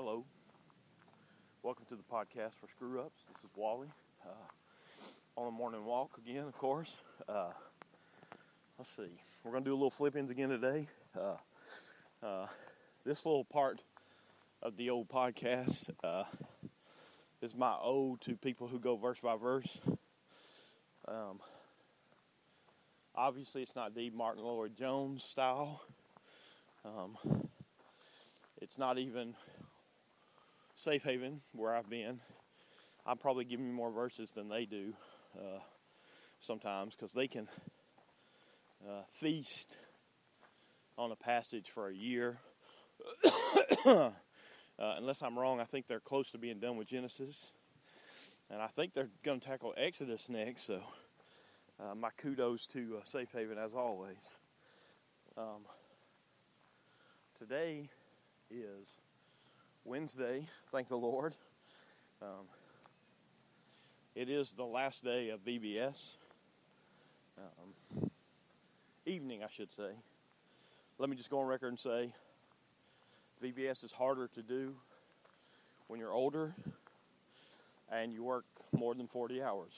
Hello. Welcome to the podcast for Screw Ups. This is Wally. Uh, on a morning walk again, of course. Uh, let's see. We're going to do a little Philippians again today. Uh, uh, this little part of the old podcast uh, is my ode to people who go verse by verse. Um, obviously, it's not the Martin Lloyd-Jones style. Um, it's not even Safe Haven, where I've been, I'm probably giving you more verses than they do uh, sometimes because they can uh, feast on a passage for a year. uh, unless I'm wrong, I think they're close to being done with Genesis. And I think they're going to tackle Exodus next, so uh, my kudos to uh, Safe Haven as always. Um, today is Wednesday, thank the Lord. Um, it is the last day of VBS. Um, evening, I should say. Let me just go on record and say VBS is harder to do when you're older and you work more than 40 hours.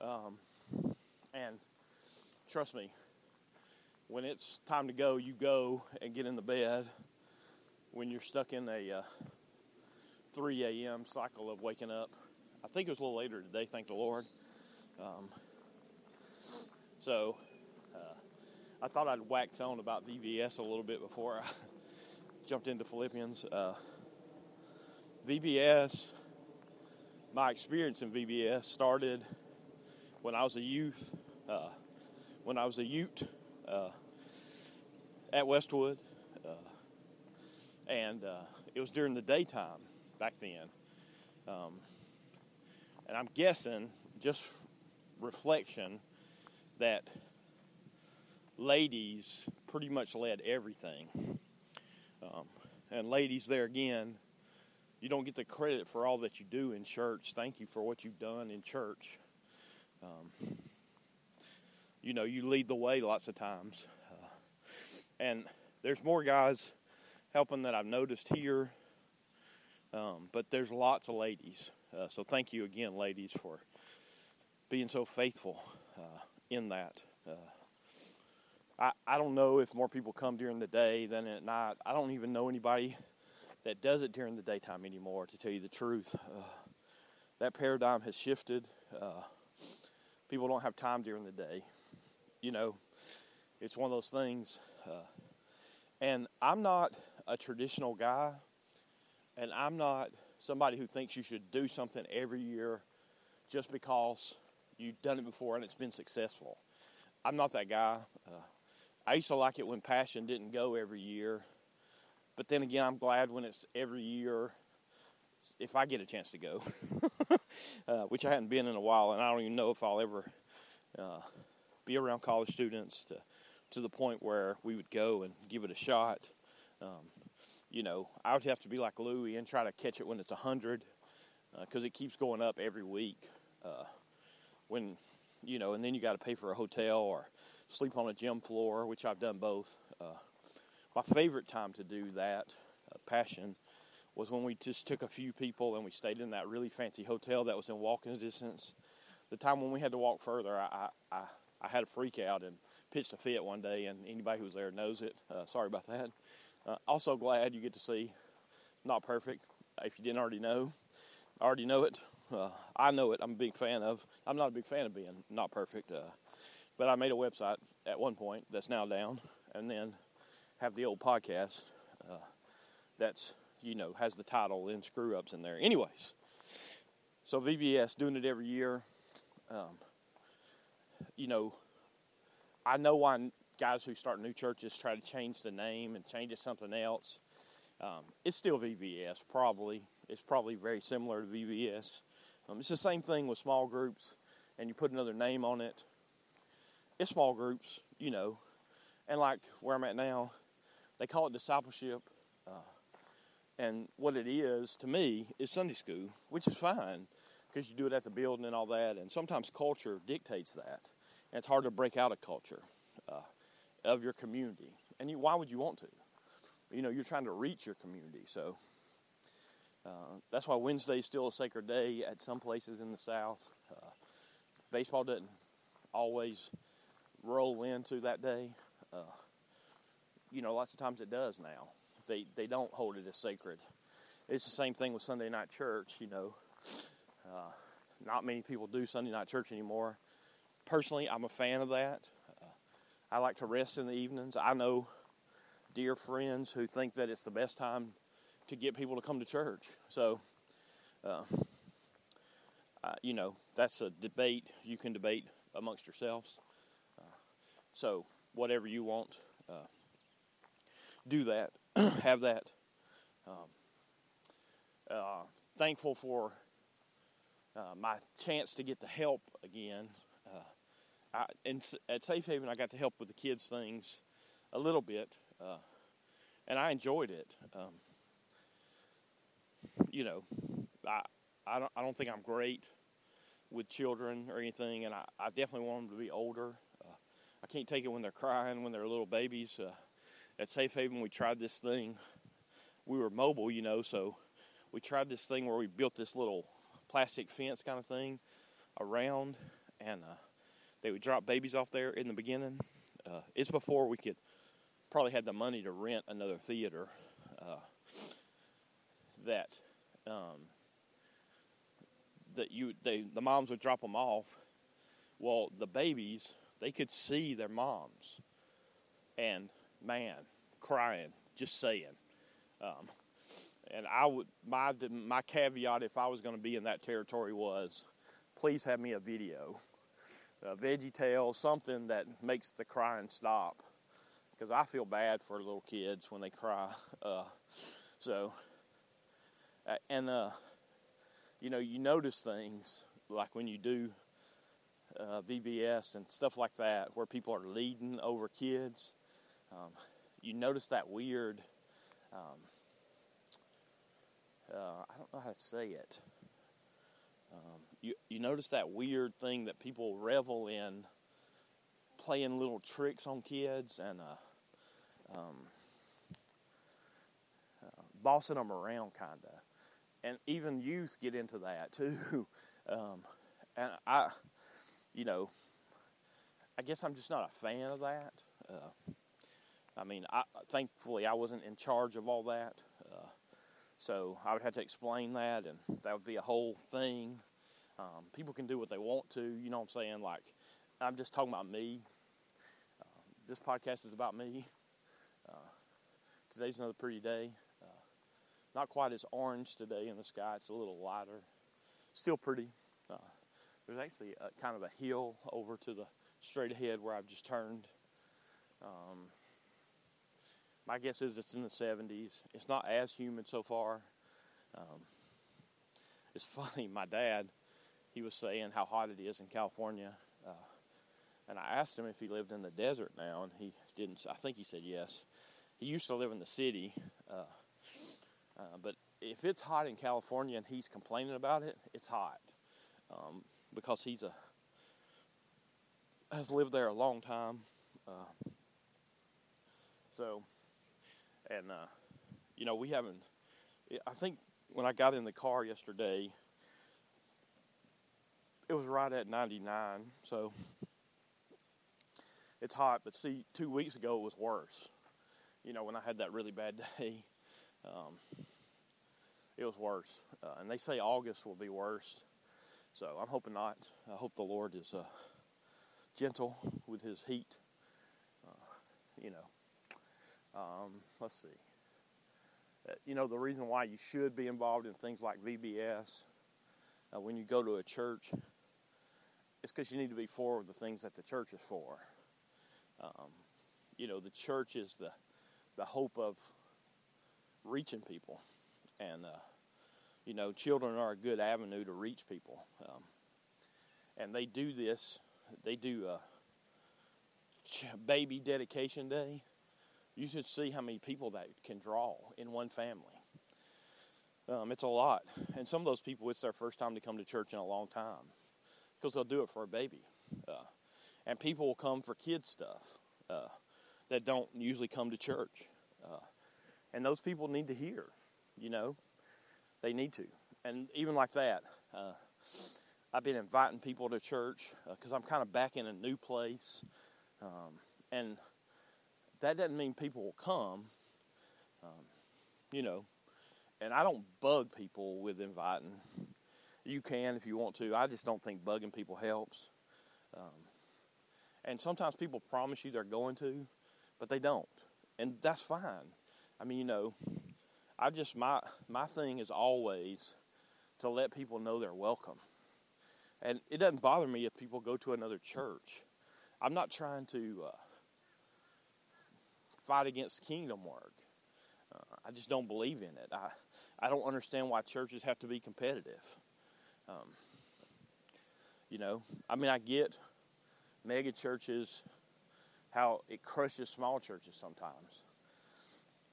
Um, and trust me, when it's time to go, you go and get in the bed when you're stuck in a uh, 3 a.m. cycle of waking up. I think it was a little later today, thank the Lord. Um, so uh, I thought I'd wax on about VBS a little bit before I jumped into Philippians. Uh, VBS, my experience in VBS started when I was a youth, uh, when I was a Ute uh, at Westwood and uh, it was during the daytime back then. Um, and I'm guessing, just reflection, that ladies pretty much led everything. Um, and ladies, there again, you don't get the credit for all that you do in church. Thank you for what you've done in church. Um, you know, you lead the way lots of times. Uh, and there's more guys helping that I've noticed here. Um, but there's lots of ladies. Uh, so thank you again, ladies, for being so faithful uh, in that. Uh, I, I don't know if more people come during the day than at night. I don't even know anybody that does it during the daytime anymore, to tell you the truth. Uh, that paradigm has shifted. Uh, people don't have time during the day. You know, it's one of those things. Uh, and I'm not a traditional guy, and I'm not somebody who thinks you should do something every year just because you've done it before and it's been successful. I'm not that guy. Uh, I used to like it when Passion didn't go every year, but then again, I'm glad when it's every year if I get a chance to go, uh, which I hadn't been in a while, and I don't even know if I'll ever uh, be around college students to to the point where we would go and give it a shot. Um, you know, I would have to be like Louie and try to catch it when it's 100 because uh, it keeps going up every week. Uh, when, you know, and then you got to pay for a hotel or sleep on a gym floor, which I've done both. Uh, my favorite time to do that, uh, passion, was when we just took a few people and we stayed in that really fancy hotel that was in walking distance. The time when we had to walk further, I, I, I had a freak out and pitched a fit one day, and anybody who was there knows it. Uh, sorry about that. Uh, also glad you get to see Not Perfect. If you didn't already know, I already know it. Uh, I know it. I'm a big fan of. I'm not a big fan of being not perfect, uh, but I made a website at one point that's now down, and then have the old podcast uh, that's you know has the title in screw ups in there. Anyways, so VBS doing it every year. Um, you know, I know why guys who start new churches try to change the name and change it something else. Um, it's still VBS, probably. It's probably very similar to VBS. Um, it's the same thing with small groups, and you put another name on it. It's small groups, you know, and like where I'm at now, they call it discipleship. Uh, and what it is to me is Sunday school, which is fine because you do it at the building and all that. And sometimes culture dictates that, and it's hard to break out of culture. Of your community. And you, why would you want to? You know, you're trying to reach your community. So Uh, that's why Wednesday is still a sacred day at some places in the South. Uh, baseball doesn't always roll into that day. Uh, you know, lots of times it does now. They they don't hold it as sacred. It's the same thing with Sunday night church. You know, uh, not many people do Sunday night church anymore. Personally, I'm a fan of that. I like to rest in the evenings. I know dear friends who think that it's the best time to get people to come to church. So, uh, uh, you know, that's a debate you can debate amongst yourselves. Uh, so, whatever you want, uh, do that. Have that. Um, uh, thankful for uh, my chance to get to help again. I, and at Safe Haven, I got to help with the kids' things a little bit, and I enjoyed it. Um, you know, I I don't I don't think I'm great with children or anything, and I, I definitely want them to be older. Uh, I can't take it when they're crying when they're little babies. Uh, at Safe Haven, we tried this thing. We were mobile, you know, so we tried this thing where we built this little plastic fence kind of thing around, and uh, they would drop babies off there in the beginning. Uh, it's before we could probably had the money to rent another theater. Uh, that um, that you they the moms would drop them off. Well, the babies they could see their moms, and man, crying, just saying. Um, and I would my my caveat if I was going to be in that territory was, please have me a video, a veggie tale, something that makes the crying stop, because I feel bad for little kids when they cry. Uh, so and uh, you know, you notice things like when you do uh, VBS and stuff like that, where people are leading over kids. Um, you notice that weird. Um, uh, I don't know how to say it. Um, you you notice that weird thing that people revel in, playing little tricks on kids and uh, um, uh, bossing them around, kind of and even youth get into that too. Um, and I, you know, I guess I'm just not a fan of that. Uh, I mean, I, thankfully I wasn't in charge of all that, uh, so I would have to explain that, and that would be a whole thing. Um, people can do what they want to, you know what I'm saying? Like, I'm just talking about me. Uh, this podcast is about me. Uh, today's another pretty day. Not quite as orange today in the sky. It's a little lighter. Still pretty. Uh, there's actually a, kind of a hill over to the straight ahead where I've just turned. Um, my guess is it's in the 70s. It's not as humid so far. Um, it's funny. My dad, he was saying how hot it is in California, uh, and I asked him if he lived in the desert now, and he didn't. I think he said yes. He used to live in the city. Uh, uh, but if it's hot in California and he's complaining about it, it's hot um, because he's a has lived there a long time. Uh, so, and uh, you know, we haven't. I think when I got in the car yesterday, it was right at 99. So it's hot. But see, two weeks ago it was worse. You know, when I had that really bad day. Um, it was worse. Uh, and they say August will be worse. So I'm hoping not. I hope the Lord is uh, gentle with his heat. Uh, you know, um, let's see. Uh, you know, the reason why you should be involved in things like VBS uh, when you go to a church is because you need to be for the things that the church is for. Um, you know, the church is the, the hope of reaching people. And, uh, you know, children are a good avenue to reach people. Um, and they do this, they do a baby dedication day. You should see how many people that can draw in one family. Um, it's a lot. And some of those people, it's their first time to come to church in a long time because they'll do it for a baby. Uh, and people will come for kid stuff uh, that don't usually come to church. Uh, and those people need to hear, you know. They need to. And even like that, uh, I've been inviting people to church because uh, I'm kind of back in a new place. Um, and that doesn't mean people will come, um, you know. And I don't bug people with inviting. You can if you want to. I just don't think bugging people helps. Um, and sometimes people promise you they're going to, but they don't, and that's fine. I mean, you know, I just my my thing is always to let people know they're welcome. And it doesn't bother me if people go to another church. I'm not trying to uh, fight against kingdom work. Uh, I just don't believe in it. I I don't understand why churches have to be competitive. Um, you know, I mean, I get mega churches, how it crushes small churches sometimes.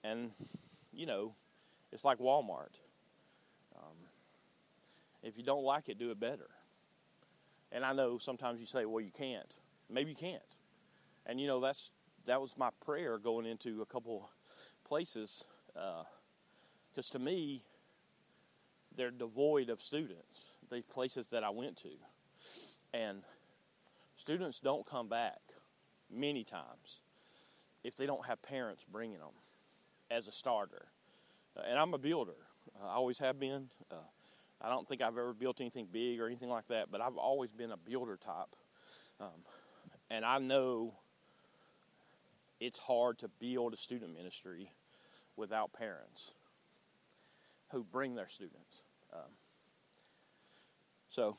And, you know, it's like Walmart. Um, if you don't like it, do it better. And I know sometimes you say, well, you can't. Maybe you can't. And, you know, that's that was my prayer going into a couple places. Because uh, to me, they're devoid of students, the places that I went to. And students don't come back many times if they don't have parents bringing them as a starter. Uh, and I'm a builder. Uh, I always have been. Uh, I don't think I've ever built anything big or anything like that, but I've always been a builder type. Um, and I know it's hard to build a student ministry without parents who bring their students. Um, so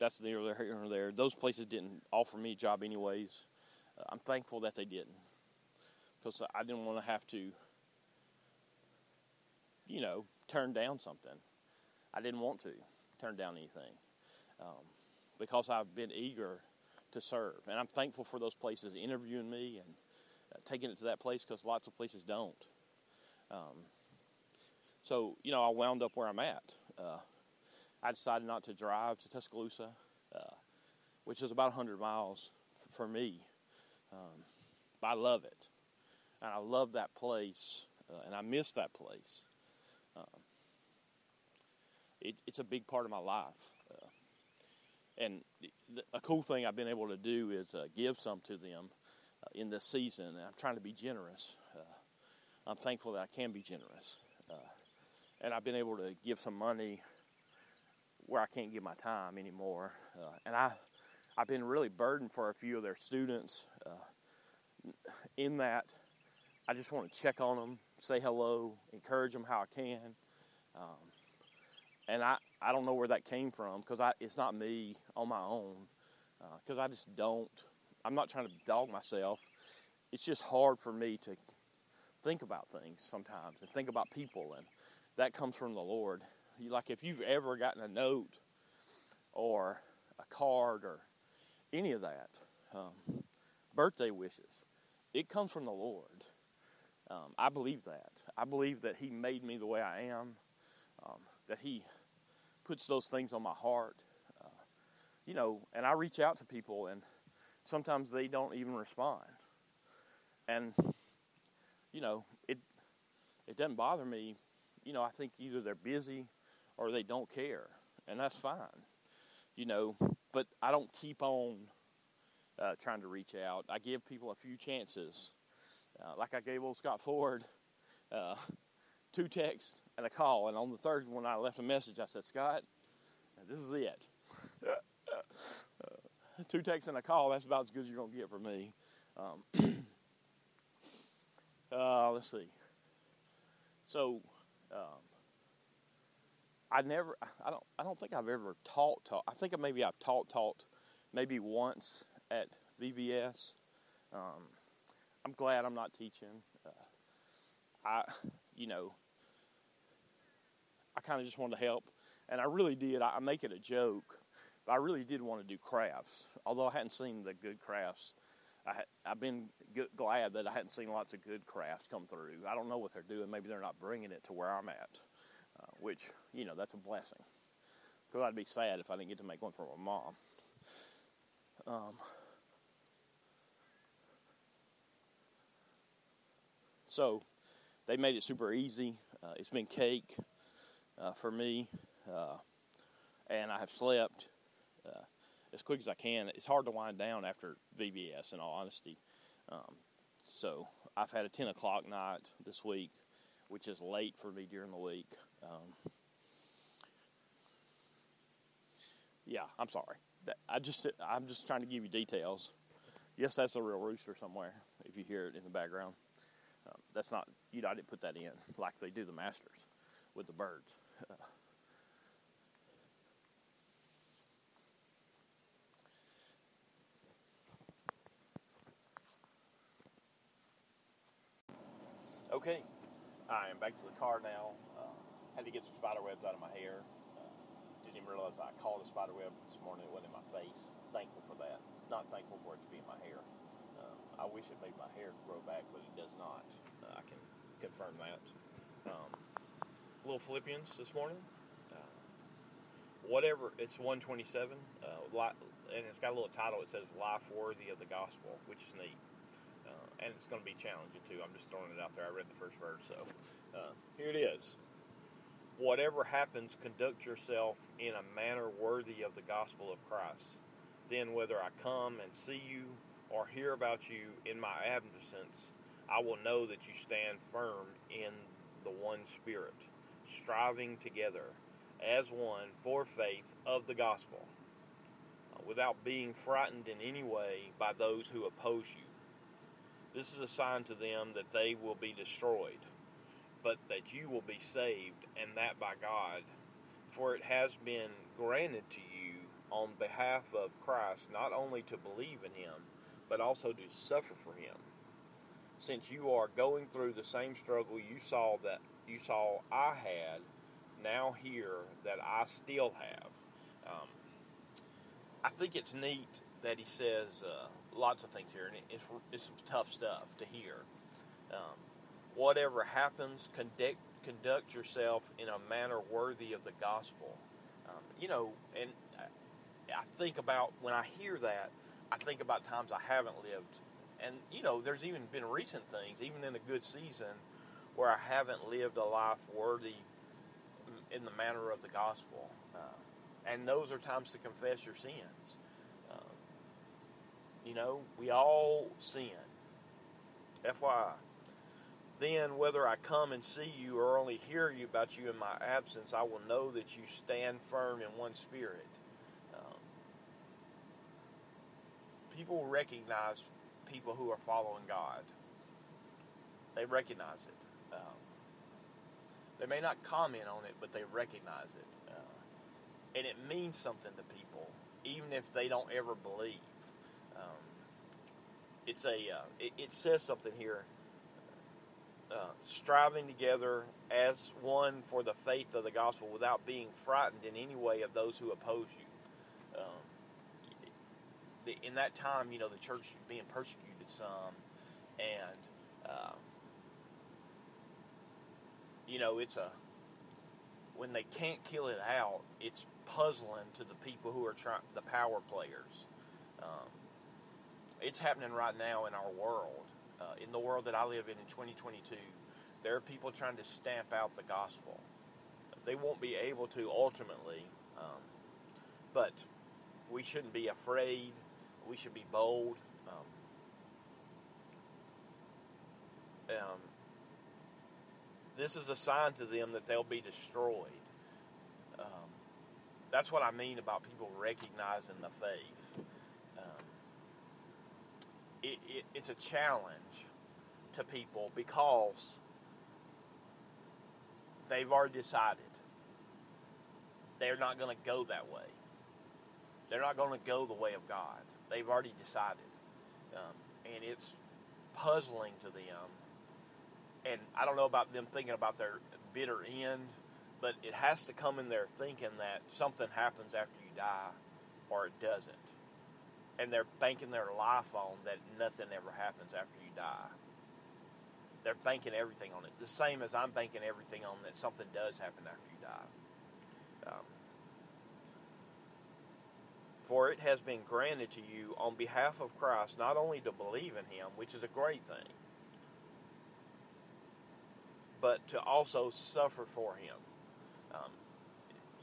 that's neither here nor there. Those places didn't offer me a job anyways. Uh, I'm thankful that they didn't because I didn't want to have to, you know, turn down something. I didn't want to turn down anything um, because I've been eager to serve, and I'm thankful for those places interviewing me and uh, taking it to that place because lots of places don't. Um, so you know, I wound up where I'm at. Uh, I decided not to drive to Tuscaloosa, uh, which is about 100 miles f- for me. Um, but I love it. And I love that place, uh, and I miss that place. Um, it, it's a big part of my life. Uh, and th- a cool thing I've been able to do is uh, give some to them uh, in this season. And I'm trying to be generous. Uh, I'm thankful that I can be generous. and I've been able to give some money where I can't give my time anymore. Uh, and I, I've been really burdened for a few of their students. Uh, in that, I just want to check on them, say hello, encourage them how I can. Um, and I, I don't know where that came from because it's not me on my own. Because uh, I just don't. I'm not trying to dog myself. It's just hard for me to think about things sometimes and think about people, and that comes from the Lord like if you've ever gotten a note or a card or any of that, um, birthday wishes, it comes from the Lord. Um, I believe that. I believe that He made me the way I am, um, that He puts those things on my heart. Uh, you know, and I reach out to people, and sometimes they don't even respond. And, you know, it, it doesn't bother me. You know, I think either they're busy or they don't care, and that's fine, you know. But I don't keep on uh, trying to reach out. I give people a few chances, uh, like I gave old Scott Ford uh, two texts and a call, and on the third one I left a message. I said, Scott, this is it. Two texts and a call. That's about as good as you're gonna get from me. Um, uh, let's see. So. Um, I never, I don't, I don't think I've ever taught, taught. I think maybe I've taught, taught, maybe once at VBS. Um, I'm glad I'm not teaching. Uh, I, you know, I kind of just wanted to help, and I really did. I, I make it a joke, but I really did want to do crafts. Although I hadn't seen the good crafts, I, I've been good, glad that I hadn't seen lots of good crafts come through. I don't know what they're doing. Maybe they're not bringing it to where I'm at which, you know, that's a blessing. Because I'd be sad if I didn't get to make one for my mom. Um, so they made it super easy. Uh, it's been cake, uh, for me, uh, and I have slept uh, as quick as I can. It's hard to wind down after VBS, in all honesty. Um, so I've had a 10 o'clock night this week, which is late for me during the week. Um, yeah, I'm sorry. I just I'm just trying to give you details. Yes, that's a real rooster somewhere. If you hear it in the background, um, that's not you. Know, I didn't put that in like they do the masters with the birds. Okay, I am back to the car now. Uh, had to get some spider webs out of my hair. Uh, didn't even realize I caught a spider web this morning. It wasn't in my face. Thankful for that. Not thankful for it to be in my hair. Uh, I wish it made my hair grow back, but it does not. Uh, I can confirm that. Um, little Philippians this morning. Uh, whatever, it's 127, uh, and it's got a little title. It says "Life Worthy of the Gospel," which is neat and it's going to be challenging too. I'm just throwing it out there. I read the first verse, so uh, here it is. Whatever happens, conduct yourself in a manner worthy of the gospel of Christ. Then, whether I come and see you or hear about you in my absence, I will know that you stand firm in the one Spirit, striving together as one for faith of the gospel, uh, without being frightened in any way by those who oppose you this is a sign to them that they will be destroyed, but that you will be saved, and that by God. For it has been granted to you on behalf of Christ not only to believe in him, but also to suffer for him. Since you are going through the same struggle you saw that you saw I had, now hear that I still have. Um, I think it's neat that he says uh, lots of things here, and it's, it's some tough stuff to hear. Um, whatever happens, conduct, conduct yourself in a manner worthy of the gospel. Um, you know, and I, think about when I hear that, I think about times I haven't lived. And, you know, there's even been recent things, even in a good season, where I haven't lived a life worthy in the manner of the gospel. Uh, and those are times to confess your sins. You know, we all sin. FYI. Then, whether I come and see you or only hear you about you in my absence, I will know that you stand firm in one spirit. Um, people recognize people who are following God. They recognize it. Um, they may not comment on it, but they recognize it. Uh, and it means something to people, even if they don't ever believe it's a uh, it, it, says something here. Uh, striving together as one for the faith of the gospel without being frightened in any way of those who oppose you. Um, in that time, you know, the church being persecuted some, and uh, you know, it's a when they can't kill it out, it's puzzling to the people who are trying the power players. Um, it's happening right now in our world, uh, in the world that I live in in 2022. There are people trying to stamp out the gospel. They won't be able to ultimately, um, but we shouldn't be afraid. We should be bold. Um, um, this is a sign to them that they'll be destroyed. Um, that's what I mean about people recognizing the faith it, it, it's a challenge to people because they've already decided they're not going to go that way. They're not going to go the way of God. They've already decided. Um, and it's puzzling to them. And I don't know about them thinking about their bitter end, but it has to come in their thinking that something happens after you die or it doesn't and they're banking their life on that nothing ever happens after you die. They're banking everything on it. The same as I'm banking everything on that something does happen after you die. Um, for it has been granted to you on behalf of Christ not only to believe in Him, which is a great thing, but to also suffer for Him. Um,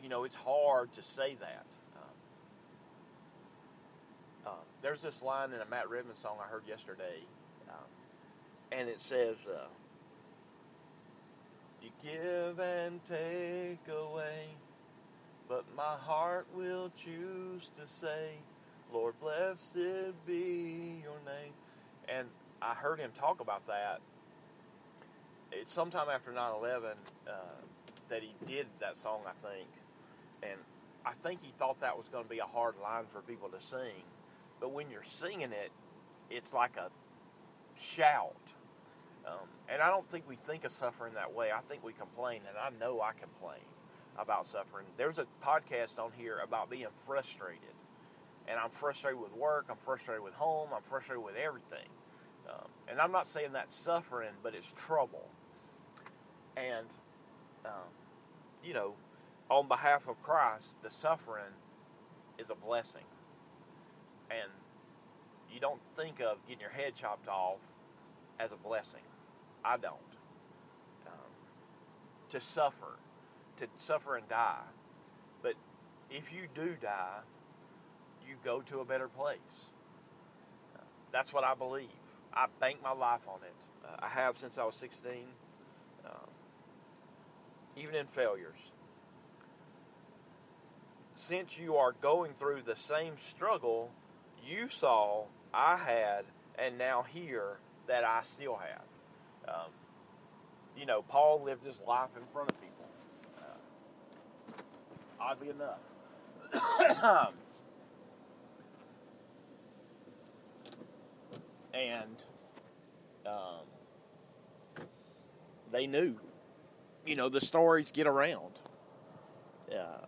you know, it's hard to say that. Um, uh, there's this line in a Matt Redman song I heard yesterday, um, and it says, uh, "You give and take away, but my heart will choose to say." Lord, blessed be your name. And I heard him talk about that. It's sometime after 9 11 uh, that he did that song, I think. And I think he thought that was going to be a hard line for people to sing. But when you're singing it, it's like a shout. Um, and I don't think we think of suffering that way. I think we complain, and I know I complain about suffering. There's a podcast on here about being frustrated and I'm frustrated with work, I'm frustrated with home, I'm frustrated with everything. Um, and I'm not saying that's suffering, but it's trouble. And, um, you know, on behalf of Christ, the suffering is a blessing. And you don't think of getting your head chopped off as a blessing. I don't. Um, to suffer, to suffer and die. But if you do die, you go to a better place. That's what I believe. I bank my life on it. Uh, I have since I was 16, um, even in failures. Since you are going through the same struggle you saw I had and now hear that I still have. Um, you know, Paul lived his life in front of people. Uh, oddly enough. and um, they knew. You know, the stories get around uh,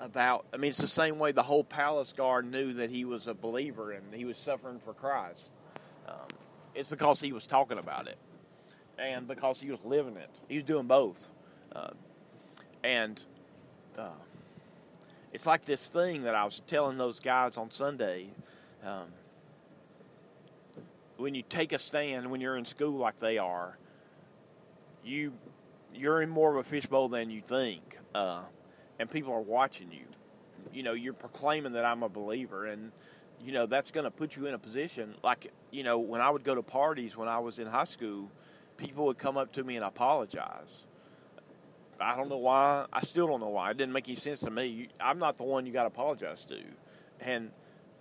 about. I mean, it's the same way the whole palace guard knew that he was a believer and he was suffering for Christ. Um, it's because he was talking about it, and because he was living it. He was doing both, uh, and. Uh, it's like this thing that I was telling those guys on Sunday. Um, when you take a stand when you're in school like they are, you you're in more of a fishbowl than you think, uh, and people are watching you. You know, you're proclaiming that I'm a believer, and you know that's going to put you in a position like you know when I would go to parties when I was in high school, people would come up to me and apologize. I don't know why. I still don't know why. It didn't make any sense to me. I'm not the one you got to apologize to, and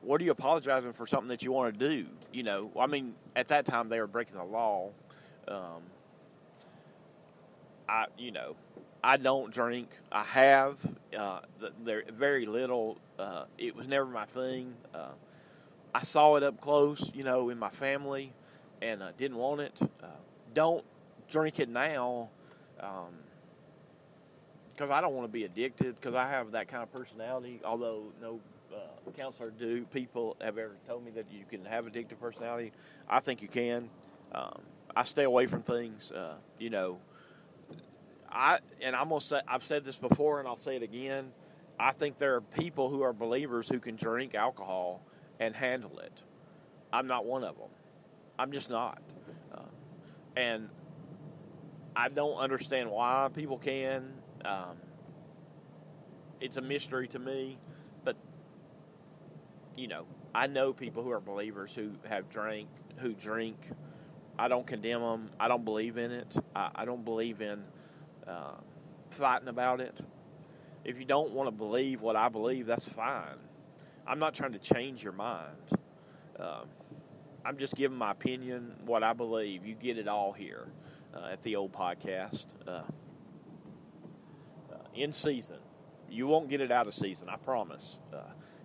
what are you apologizing for something that you want to do? You know, I mean, at that time they were breaking the law. Um, I, you know, I don't drink. I have. Uh, there very little. Uh, it was never my thing. Uh, I saw it up close, you know, in my family, and uh, didn't want it. Uh, don't drink it now, because um, I don't want to be addicted. Because I have that kind of personality. Although no uh, counselor do people have ever told me that you can have addictive personality. I think you can. Um, I stay away from things. Uh, you know, I and I'm gonna say I've said this before and I'll say it again. I think there are people who are believers who can drink alcohol and handle it. I'm not one of them. I'm just not. Uh, and I don't understand why people can. Um, it's a mystery to me but you know, I know people who are believers who have drank, who drink. I don't condemn them. I don't believe in it. I, I don't believe in uh, fighting about it. If you don't want to believe what I believe, that's fine. I'm not trying to change your mind. Uh, I'm just giving my opinion, what I believe. You get it all here uh, at the old podcast. Uh, uh, in season. You won't get it out of season, I promise. Uh,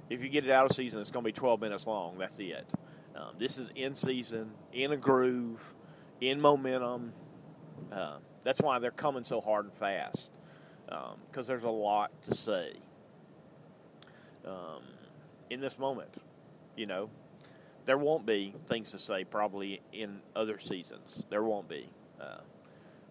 if you get it out of season, it's going to be 12 minutes long. That's it. Um, this is in season, in a groove, in momentum. Uh, that's why they're coming so hard and fast because um, there's a lot to say um, in this moment. You know, there won't be things to say probably in other seasons. There won't be. Uh,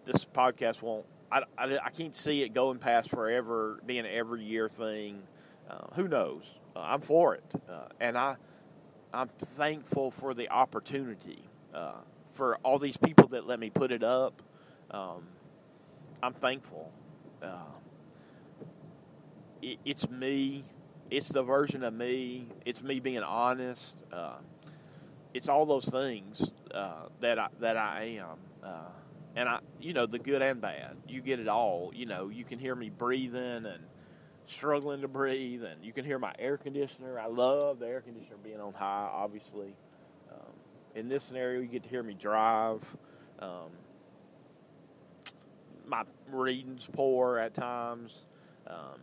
this podcast won't. I, I, I, can't see it going past forever, being an every year thing. Uh, who knows? uh, I'm for it, uh, and I I'm thankful for the opportunity uh, for all these people that let me put it up. Um, I'm thankful. Uh, it, it's me. It's the version of me. It's me being honest. Uh, it's all those things uh, that I that I am, uh, and I, you know, the good and bad. You get it all. You know, you can hear me breathing and struggling to breathe, and you can hear my air conditioner. I love the air conditioner being on high, obviously. Um, in this scenario, you get to hear me drive. Um, my reading's poor at times. Um,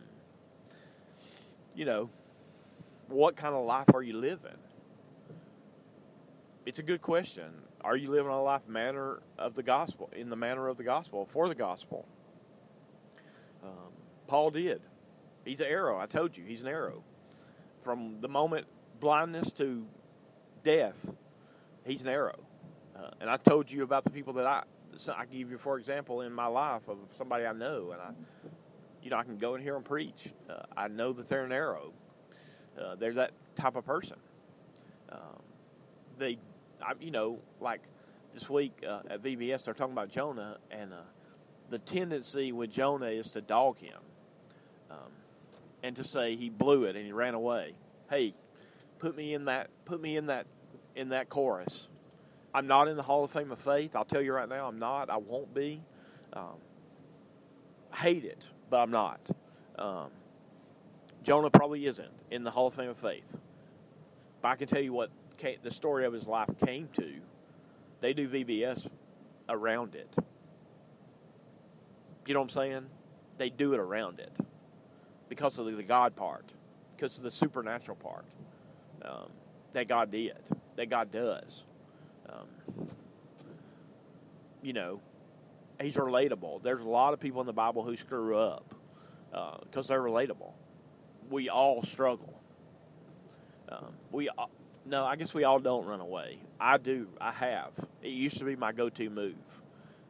you know, what kind of life are you living? It's a good question. Are you living a life manner of the gospel, in the manner of the gospel, for the gospel? Um, Paul did. He's an arrow. I told you, he's an arrow. From the moment blindness to death, he's an arrow. Uh, and I told you about the people that I, I give you, for example, in my life of somebody I know, and I, you know, I can go and hear them preach. Uh, I know that they're an arrow. Uh, they're that type of person. Um, they, I, you know, like this week uh, at VBS, they're talking about Jonah, and uh, the tendency with Jonah is to dog him, um, and to say he blew it and he ran away. Hey, put me in that. Put me in that. In that chorus. I'm not in the Hall of Fame of Faith. I'll tell you right now, I'm not. I won't be. Um, hate it, but I'm not. Um, Jonah probably isn't in the Hall of Fame of Faith. But I can tell you what came, the story of his life came to. They do VBS around it. You know what I'm saying? They do it around it because of the God part, because of the supernatural part um, that God did, that God does. Um, you know, he's relatable. There's a lot of people in the Bible who screw up because uh, they're relatable. We all struggle. Um, we no, I guess we all don't run away. I do. I have. It used to be my go-to move.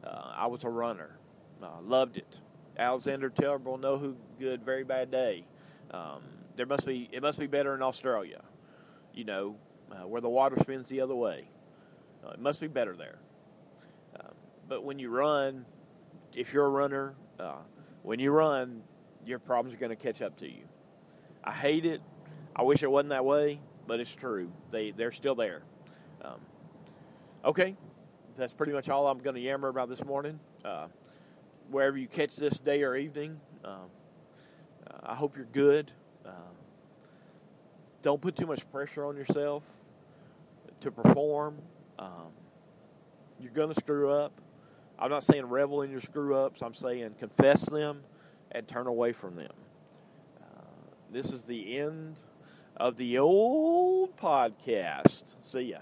Uh, I was a runner. Uh, loved it. Alexander Terrible, no who good, very bad day. Um, there must be. It must be better in Australia. You know, uh, where the water spins the other way. Uh, it must be better there. Um, but when you run, if you're a runner, uh, when you run, your problems are going to catch up to you. I hate it. I wish it wasn't that way, but it's true. They they're still there. Um, okay, that's pretty much all I'm going to yammer about this morning. Uh, wherever you catch this day or evening, um, uh, I hope you're good. Uh, don't put too much pressure on yourself to perform. Um, you're going to screw up. I'm not saying revel in your screw ups. I'm saying confess them and turn away from them. Uh, this is the end of the old podcast. See ya.